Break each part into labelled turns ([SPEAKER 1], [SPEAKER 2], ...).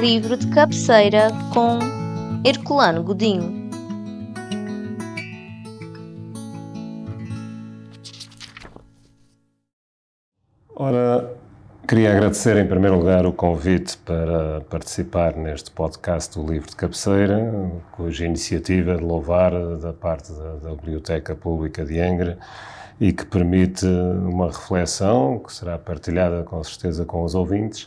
[SPEAKER 1] livro de cabeceira com Herculano Godinho.
[SPEAKER 2] Ora, queria agradecer em primeiro lugar o convite para participar neste podcast do livro de cabeceira, cuja iniciativa é de louvar da parte da, da Biblioteca Pública de Angra e que permite uma reflexão que será partilhada com certeza com os ouvintes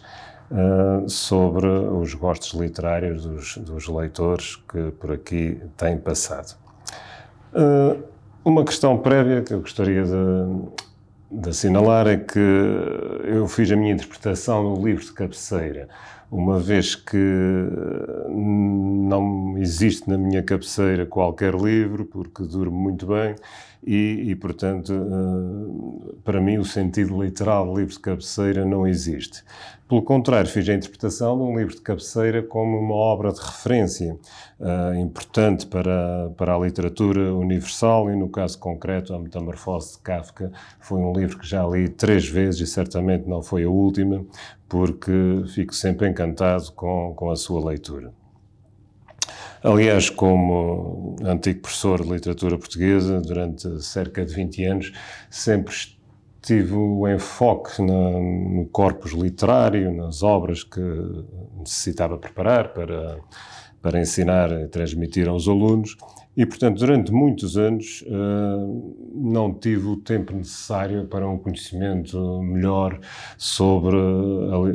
[SPEAKER 2] uh, sobre os gostos literários dos, dos, leitores que por aqui têm passado. Uh, uma questão prévia que eu gostaria de, de assinalar é que eu fiz a minha interpretação no livro de cabeceira, uma vez que não existe na minha cabeceira qualquer livro, porque durmo muito bem e, e, portanto, eh, para mim o sentido literal do livro de cabeceira não existe. Pelo contrário, fiz a interpretação de um livro de cabeceira como uma obra de referência uh, importante para, para a literatura universal e, no caso concreto, A Metamorfose de Kafka foi um livro que já li três vezes e certamente não foi a última, porque fico sempre encantado com, com a sua leitura. Aliás, como antigo professor de literatura portuguesa, durante cerca de 20 anos, sempre tive o enfoque na, no corpus literário, nas obras que necessitava preparar para, para ensinar e transmitir aos alunos. E, portanto, durante muitos anos uh, não tive o tempo necessário para um conhecimento melhor sobre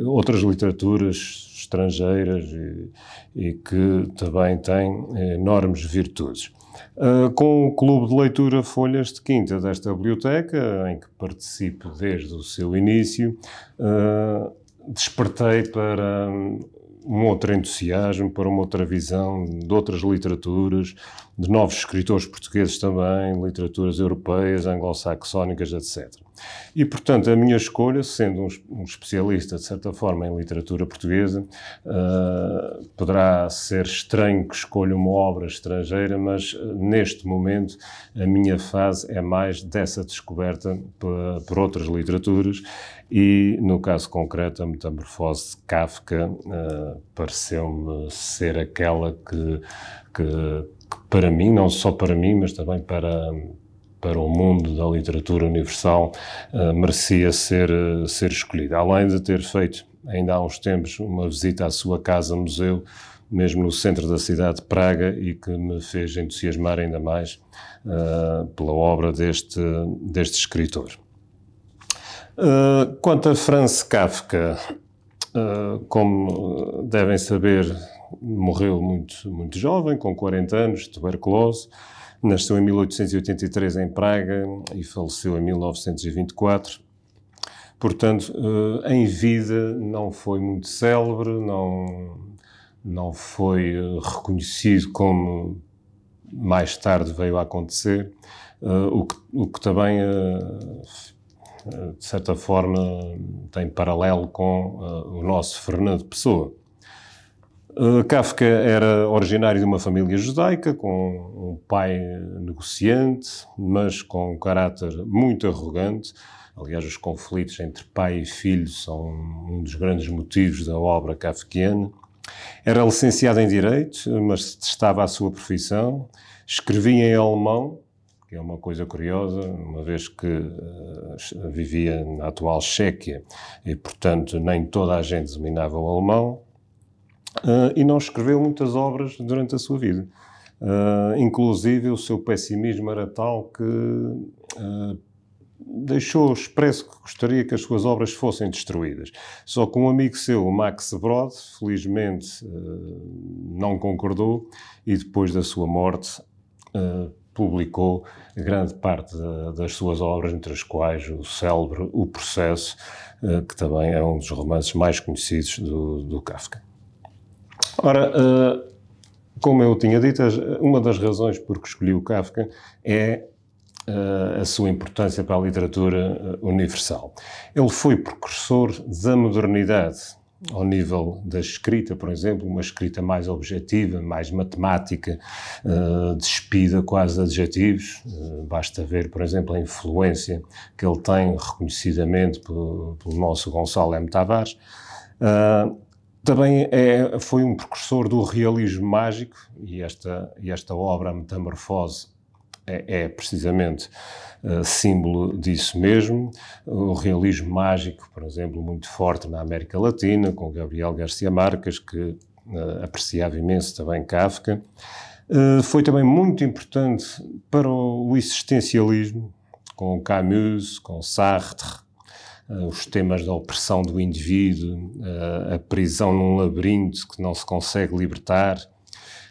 [SPEAKER 2] outras literaturas estrangeiras e, e que também têm enormes virtudes. Uh, com o Clube de Leitura Folhas de Quinta desta biblioteca, em que participo desde o seu início, uh, despertei para outro entusiasmo, para uma outra visão de outras literaturas, de novos escritores portugueses também, literaturas europeias, anglo-saxónicas, etc. E, portanto, a minha escolha, sendo um, especialista, de certa forma, em literatura portuguesa, uh, poderá ser estranho que escolha uma obra estrangeira, mas uh, neste momento a minha fase é mais dessa descoberta por, por outras literaturas e, no caso concreto, a Metamorfose de Kafka uh, pareceu-me ser aquela que, que, que, para mim, não só para mim, mas também para para o mundo da literatura universal uh, merecia ser, uh, ser escolhida. Além de ter feito, ainda há uns tempos, uma visita à sua casa-museu, mesmo no centro da cidade de Praga, e que me fez entusiasmar ainda mais uh, pela obra deste, deste escritor. quanto a Franz Kafka, como devem saber, morreu muito, muito jovem, com 40 anos, de tuberculose. Nasceu em 1883 em Praga e faleceu em 1924. Portanto, eh, em vida não foi muito célebre, não, não foi eh, reconhecido como mais tarde veio a acontecer, eh, o que, o que também, de certa forma, tem paralelo com o nosso Fernando Pessoa. Uh, Kafka era originário de uma família judaica, com um pai negociante, mas com um caráter muito arrogante. Aliás, os conflitos entre pai e filho são um dos grandes motivos da obra kafkiana. Era licenciado em Direito, mas estava à sua profissão. Escrevia em alemão, que é uma coisa curiosa, uma vez que uh, vivia na atual Chequia e, portanto, nem toda a gente dominava o alemão. Uh, e não escreveu muitas obras durante a sua vida. Uh, inclusive, o seu pessimismo era tal que uh, deixou expresso que gostaria que as suas obras fossem destruídas. Só que um amigo seu, o Max Brod, felizmente não concordou e depois da sua morte publicou grande parte das suas obras, entre as quais o célebre O Processo, que também é um dos romances mais conhecidos do, do Kafka. Ora, uh, como eu tinha dito, uma das razões por que escolhi o Kafka é uh, a sua importância para a literatura eh, universal. Ele foi precursor da modernidade ao nível da escrita, por exemplo, uma escrita mais objetiva, mais matemática, despida quase de adjetivos. Basta ver, por exemplo, a influência que ele tem reconhecidamente pelo nosso Gonçalo M. Tavares. Também é, foi um precursor do realismo mágico e esta, e esta obra, Metamorfose, é, é precisamente uh, símbolo disso mesmo. O realismo mágico, por exemplo, muito forte na América Latina, com Gabriel Garcia Marques, que uh, apreciava imenso também Kafka. Uh, foi também muito importante para o existencialismo, com Camus, com Sartre, os temas da opressão do indivíduo, uh, a prisão num labirinto que não se consegue libertar,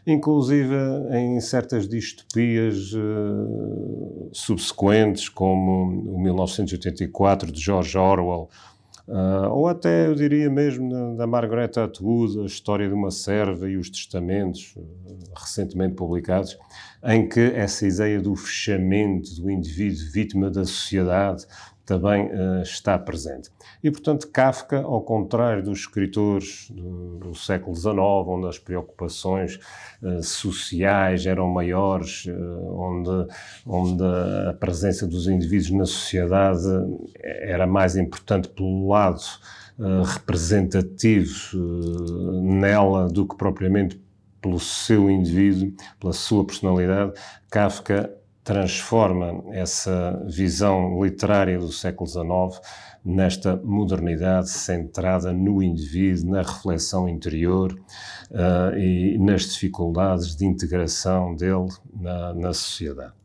[SPEAKER 2] inclusive em certas distopias uh, subsequentes, como o 1984 de George Orwell, ou até, eu diria mesmo, da Margaret Atwood, a história de uma serva e os testamentos, recentemente publicados, em que essa ideia do fechamento do indivíduo vítima da sociedade também uh, está presente. E, portanto, Kafka, ao contrário dos escritores do, do século XIX, onde as preocupações uh, sociais eram maiores, uh, onde, onde a presença dos indivíduos na sociedade era mais importante pelo lado representativo nela do que propriamente pelo seu indivíduo, pela sua personalidade, Kafka transforma essa visão literária do século XIX nesta modernidade centrada no indivíduo, na reflexão interior uh, e nas dificuldades de integração dele na, na sociedade.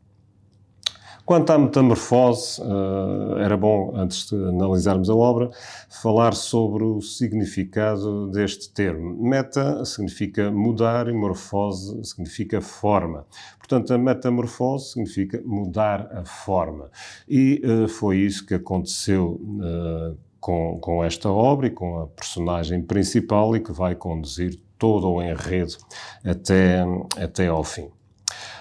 [SPEAKER 2] Quanto à metamorfose, uh, era bom, antes de analisarmos a obra, falar sobre o significado deste termo. Meta significa mudar e morfose significa forma. Portanto, a metamorfose significa mudar a forma. E uh, foi isso que aconteceu uh, com, com esta obra e com a personagem principal e que vai conduzir todo o enredo até, até ao fim.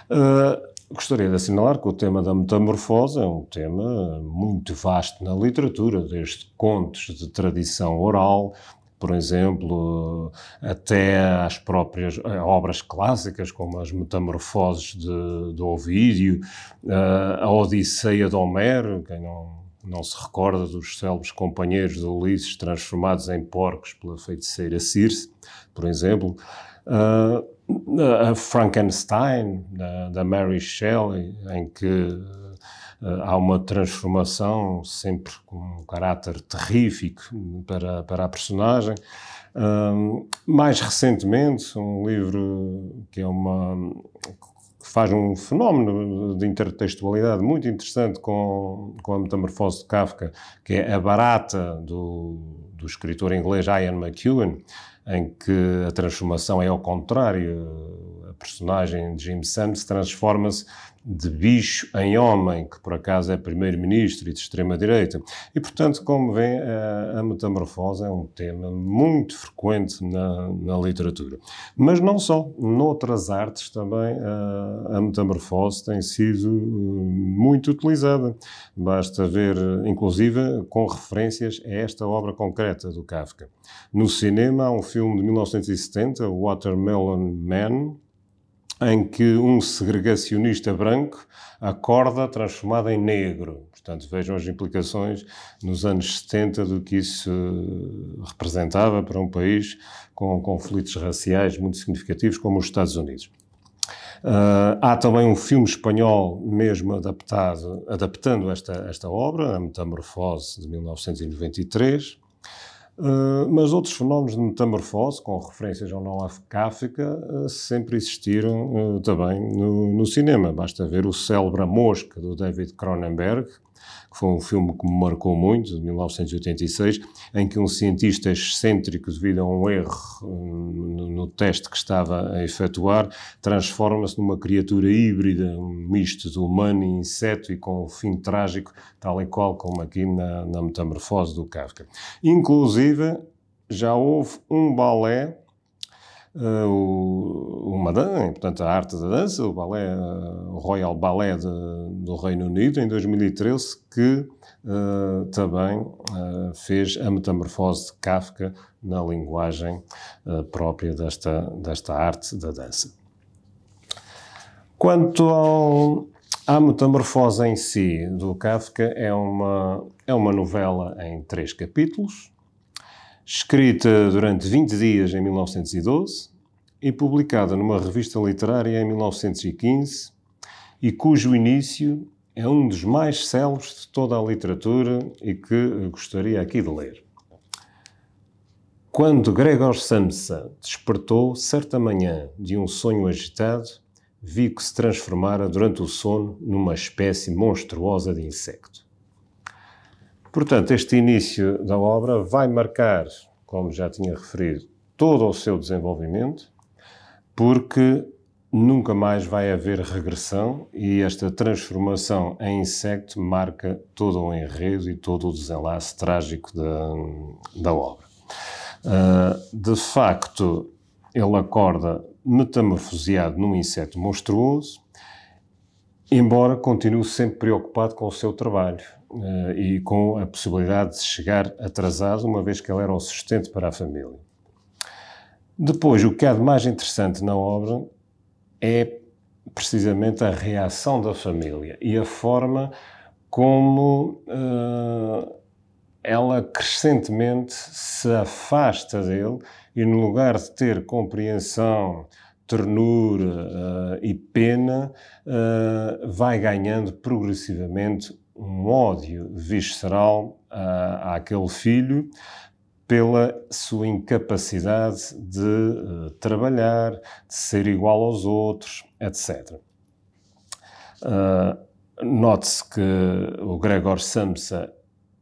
[SPEAKER 2] Uh, Gostaria de assinalar que o tema da metamorfose é um tema muito vasto na literatura, desde contos de tradição oral, por exemplo, até às próprias eh, obras clássicas, como as Metamorfoses de, de Ovídio, eh, a Odisseia de Homero, quem não, não se recorda dos célebres companheiros de Ulisses transformados em porcos pela feiticeira Circe, por exemplo. Uh, a Frankenstein, da, da, Mary Shelley, em que uh, há uma transformação sempre com um caráter terrífico para, para a personagem. Mais recentemente, um livro que é uma que faz um fenómeno de intertextualidade muito interessante com, com a metamorfose de Kafka, que é A Barata, do, do escritor inglês Ian McEwan, em que a transformação é ao contrário. A personagem de Jim Sands transforma-se de bicho em homem, que por acaso é primeiro-ministro e de extrema-direita. E, portanto, como vê, a, metamorfose é um tema muito frequente na, na, literatura. Mas não só, noutras artes também a, a metamorfose tem sido hum, muito utilizada. Basta ver, inclusive, com referências a esta obra concreta do Kafka. No cinema há um filme de 1970, Watermelon Man, em que um segregacionista branco acorda transformado em negro. Portanto, vejam as implicações nos anos 70 do que isso representava para um país com conflitos raciais muito significativos como os Estados Unidos. Uh, há também um filme espanhol mesmo adaptado, adaptando esta, esta obra, A Metamorfose, de 1993. Uh, mas outros fenómenos de metamorfose, com referências ao não Kafka, uh, sempre existiram uh, também no, no, cinema. Basta ver o célebre A Mosca, do David Cronenberg, que foi um filme que me marcou muito, de 1986, em que um cientista excêntrico, devido a um erro no, no teste que estava a efetuar, transforma-se numa criatura híbrida, um misto de humano e inseto, e com um fim trágico, tal e qual como aqui na, na metamorfose do Kafka. Inclusive, já houve um balé o, o Madame, portanto, a arte da dança, o balé, uh, o Royal Ballet de, do Reino Unido, em 2013, que uh, também fez a metamorfose de Kafka na linguagem própria desta, desta arte da dança. Quanto ao, à metamorfose em si do Kafka, é uma, é uma novela em três capítulos, escrita durante 20 dias em 1912 e publicada numa revista literária em 1915 e cujo início é um dos mais célebres de toda a literatura e que gostaria aqui de ler. Quando Gregor Samsa despertou certa manhã de um sonho agitado, vi que se transformara durante o sono numa espécie monstruosa de insecto. Portanto, este início da obra vai marcar, como já tinha referido, todo o seu desenvolvimento, porque nunca mais vai haver regressão e esta transformação em insecto marca todo o enredo e todo o desenlace trágico da, da obra. Uh, de facto, ele acorda metamorfoseado num inseto monstruoso, embora continue sempre preocupado com o seu trabalho e com a possibilidade de chegar atrasado, uma vez que ele era o sustento para a família. Depois, o que há de mais interessante na obra é precisamente a reação da família e a forma como uh, ela crescentemente se afasta dele e, no lugar de ter compreensão, ternura uh, e pena, uh, vai ganhando progressivamente um ódio visceral àquele filho pela sua incapacidade de uh, trabalhar, de ser igual aos outros, etc. Uh, Note-se que o Gregor Samsa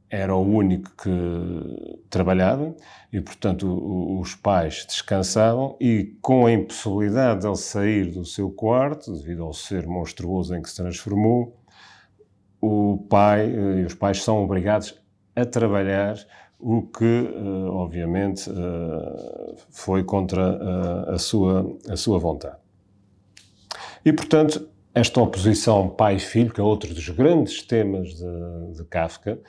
[SPEAKER 2] era o único que trabalhava e, portanto, os pais descansavam e, com a impossibilidade de ele sair do seu quarto, devido ao ser monstruoso em que se transformou, o pai e os pais são obrigados a trabalhar o que, uh, obviamente, uh, foi contra a, sua, a sua vontade. E, portanto, esta oposição pai-filho, que é outro dos grandes temas de, de Kafka,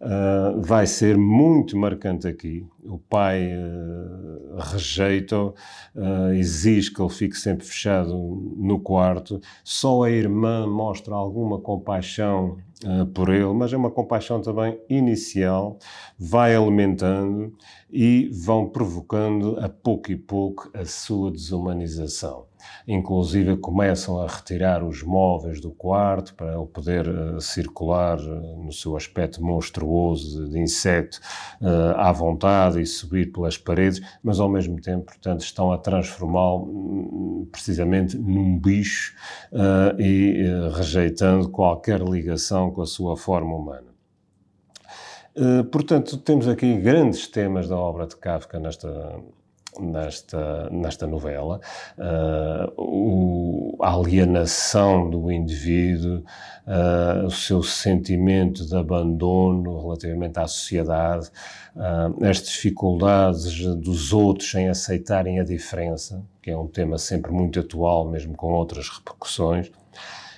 [SPEAKER 2] Uh, vai ser muito marcante aqui. O pai uh, rejeita-o, uh, exige que ele fique sempre fechado no quarto. Só a irmã mostra alguma compaixão por ele, mas é uma compaixão também inicial, vai alimentando e vão provocando a pouco e pouco a sua desumanização inclusive começam a retirar os móveis do quarto para ele poder uh, circular uh, no seu aspecto monstruoso de, de inseto uh, à vontade e subir pelas paredes, mas ao mesmo tempo, portanto, estão a transformá-lo hum, precisamente num bicho e rejeitando qualquer ligação com a sua forma humana. portanto, temos aqui grandes temas da obra de Kafka nesta, nesta, nesta novela, uh, o, a alienação do indivíduo, uh, o seu sentimento de abandono relativamente à sociedade, uh, as dificuldades dos outros em aceitarem a diferença, que é um tema sempre muito atual, mesmo com outras repercussões.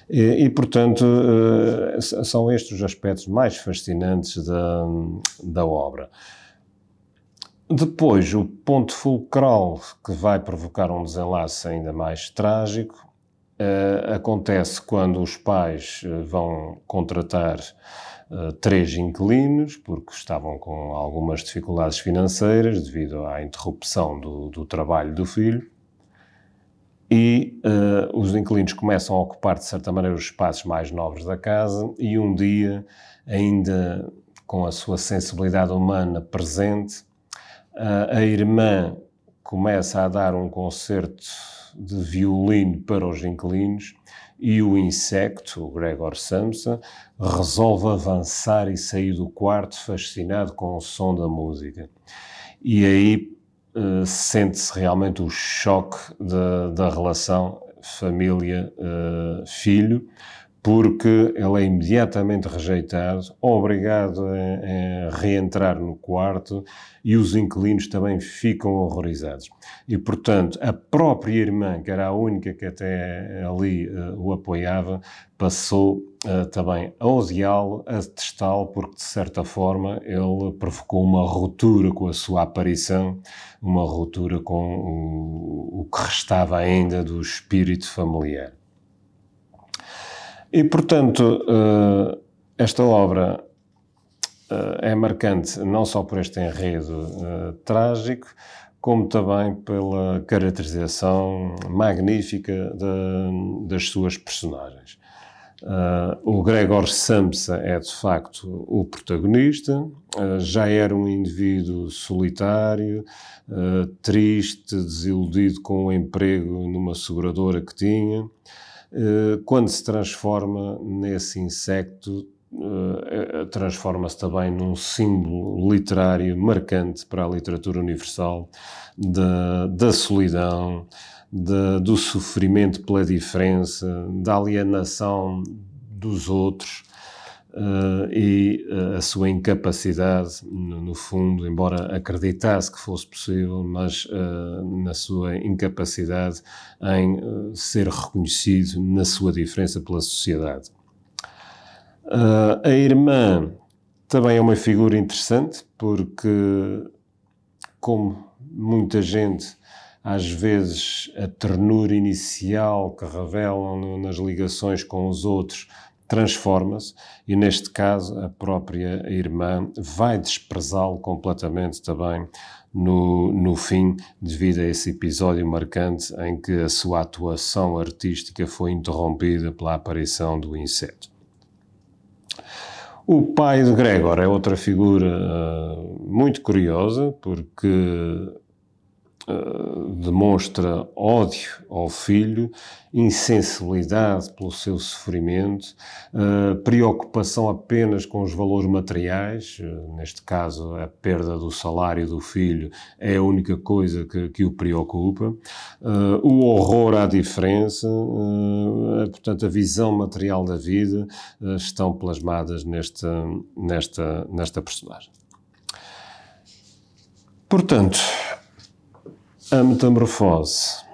[SPEAKER 2] E, e, portanto, são estes os aspectos mais fascinantes da, da obra. Depois, o ponto fulcral que vai provocar um desenlace ainda mais trágico uh, acontece quando os pais uh, vão contratar uh, três inquilinos, porque estavam com algumas dificuldades financeiras devido à interrupção do, do trabalho do filho. E os inquilinos começam a ocupar, de certa maneira, os espaços mais nobres da casa, e um dia, ainda com a sua sensibilidade humana presente, a irmã começa a dar um concerto de violino para os inquilinos e o insecto, o Gregor Samsa, resolve avançar e sair do quarto fascinado com o som da música. E aí uh, sente-se realmente o choque da, da relação família-filho, uh, porque ele é imediatamente rejeitado, obrigado a, a, reentrar no quarto e os inquilinos também ficam horrorizados. E, portanto, a própria irmã, que era a única que até ali uh, o apoiava, passou uh, também a odiá-lo, a detestá-lo, porque, de certa forma, ele provocou uma ruptura com a sua aparição, uma ruptura com o, o que restava ainda do espírito familiar. E, portanto, uh, esta obra é marcante não só por este enredo trágico, como também pela caracterização magnífica de, das suas personagens. Uh, o Gregor Samsa é de facto o protagonista, uh, já era um indivíduo solitário, uh, triste, desiludido com o emprego numa seguradora que tinha. Quando se transforma nesse insecto, transforma-se também num símbolo literário marcante para a literatura universal da, da solidão, de, do sofrimento pela diferença, da alienação dos outros uh, e uh, a sua incapacidade, no, no, fundo, embora acreditasse que fosse possível, mas uh, na sua incapacidade em ser reconhecido na sua diferença pela sociedade. a irmã também é uma figura interessante porque, como muita gente às vezes a ternura inicial que revelam nas ligações com os outros transforma-se e, neste caso, a própria irmã vai desprezá-lo completamente também no, no fim, devido a esse episódio marcante em que a sua atuação artística foi interrompida pela aparição do inseto. O pai de Gregor é outra figura uh, muito curiosa, porque uh, demonstra ódio ao filho, insensibilidade pelo seu sofrimento, uh, preocupação apenas com os valores materiais, uh, neste caso a perda do salário do filho é a única coisa que, que o preocupa, o horror à diferença, portanto a visão material da vida estão plasmadas nesta, nesta, nesta personagem. Portanto, a metamorfose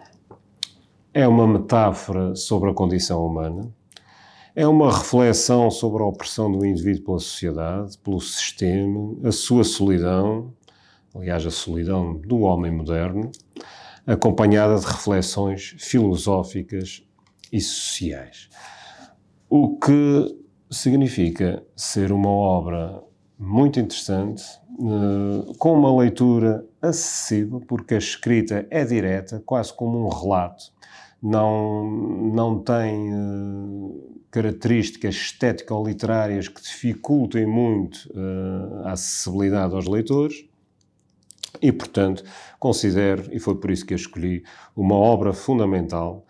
[SPEAKER 2] é uma metáfora sobre a condição humana, é uma reflexão sobre a opressão do indivíduo pela sociedade, pelo sistema, a sua solidão, aliás, a solidão do homem moderno, acompanhada de reflexões filosóficas e sociais. O que significa ser uma obra muito interessante, eh, com uma leitura acessível, porque a escrita é direta, quase como um relato, não, não tem uh, características estéticas ou literárias que dificultem muito uh, a acessibilidade aos leitores. E, portanto, considero, e foi por isso que a escolhi, uma obra fundamental,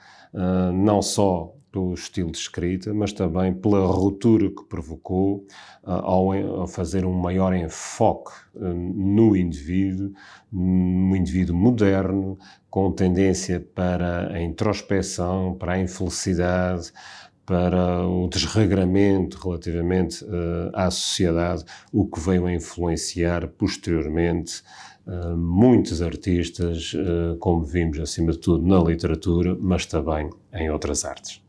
[SPEAKER 2] não só pelo estilo de escrita, mas também pela ruptura que provocou uh, ao, fazer um maior enfoque uh, no indivíduo, no indivíduo moderno, com tendência para a introspeção, para a infelicidade, para o desregramento relativamente uh, à sociedade, o que veio a influenciar posteriormente uh, muitos artistas, uh, como vimos acima de tudo na literatura, mas também em outras artes.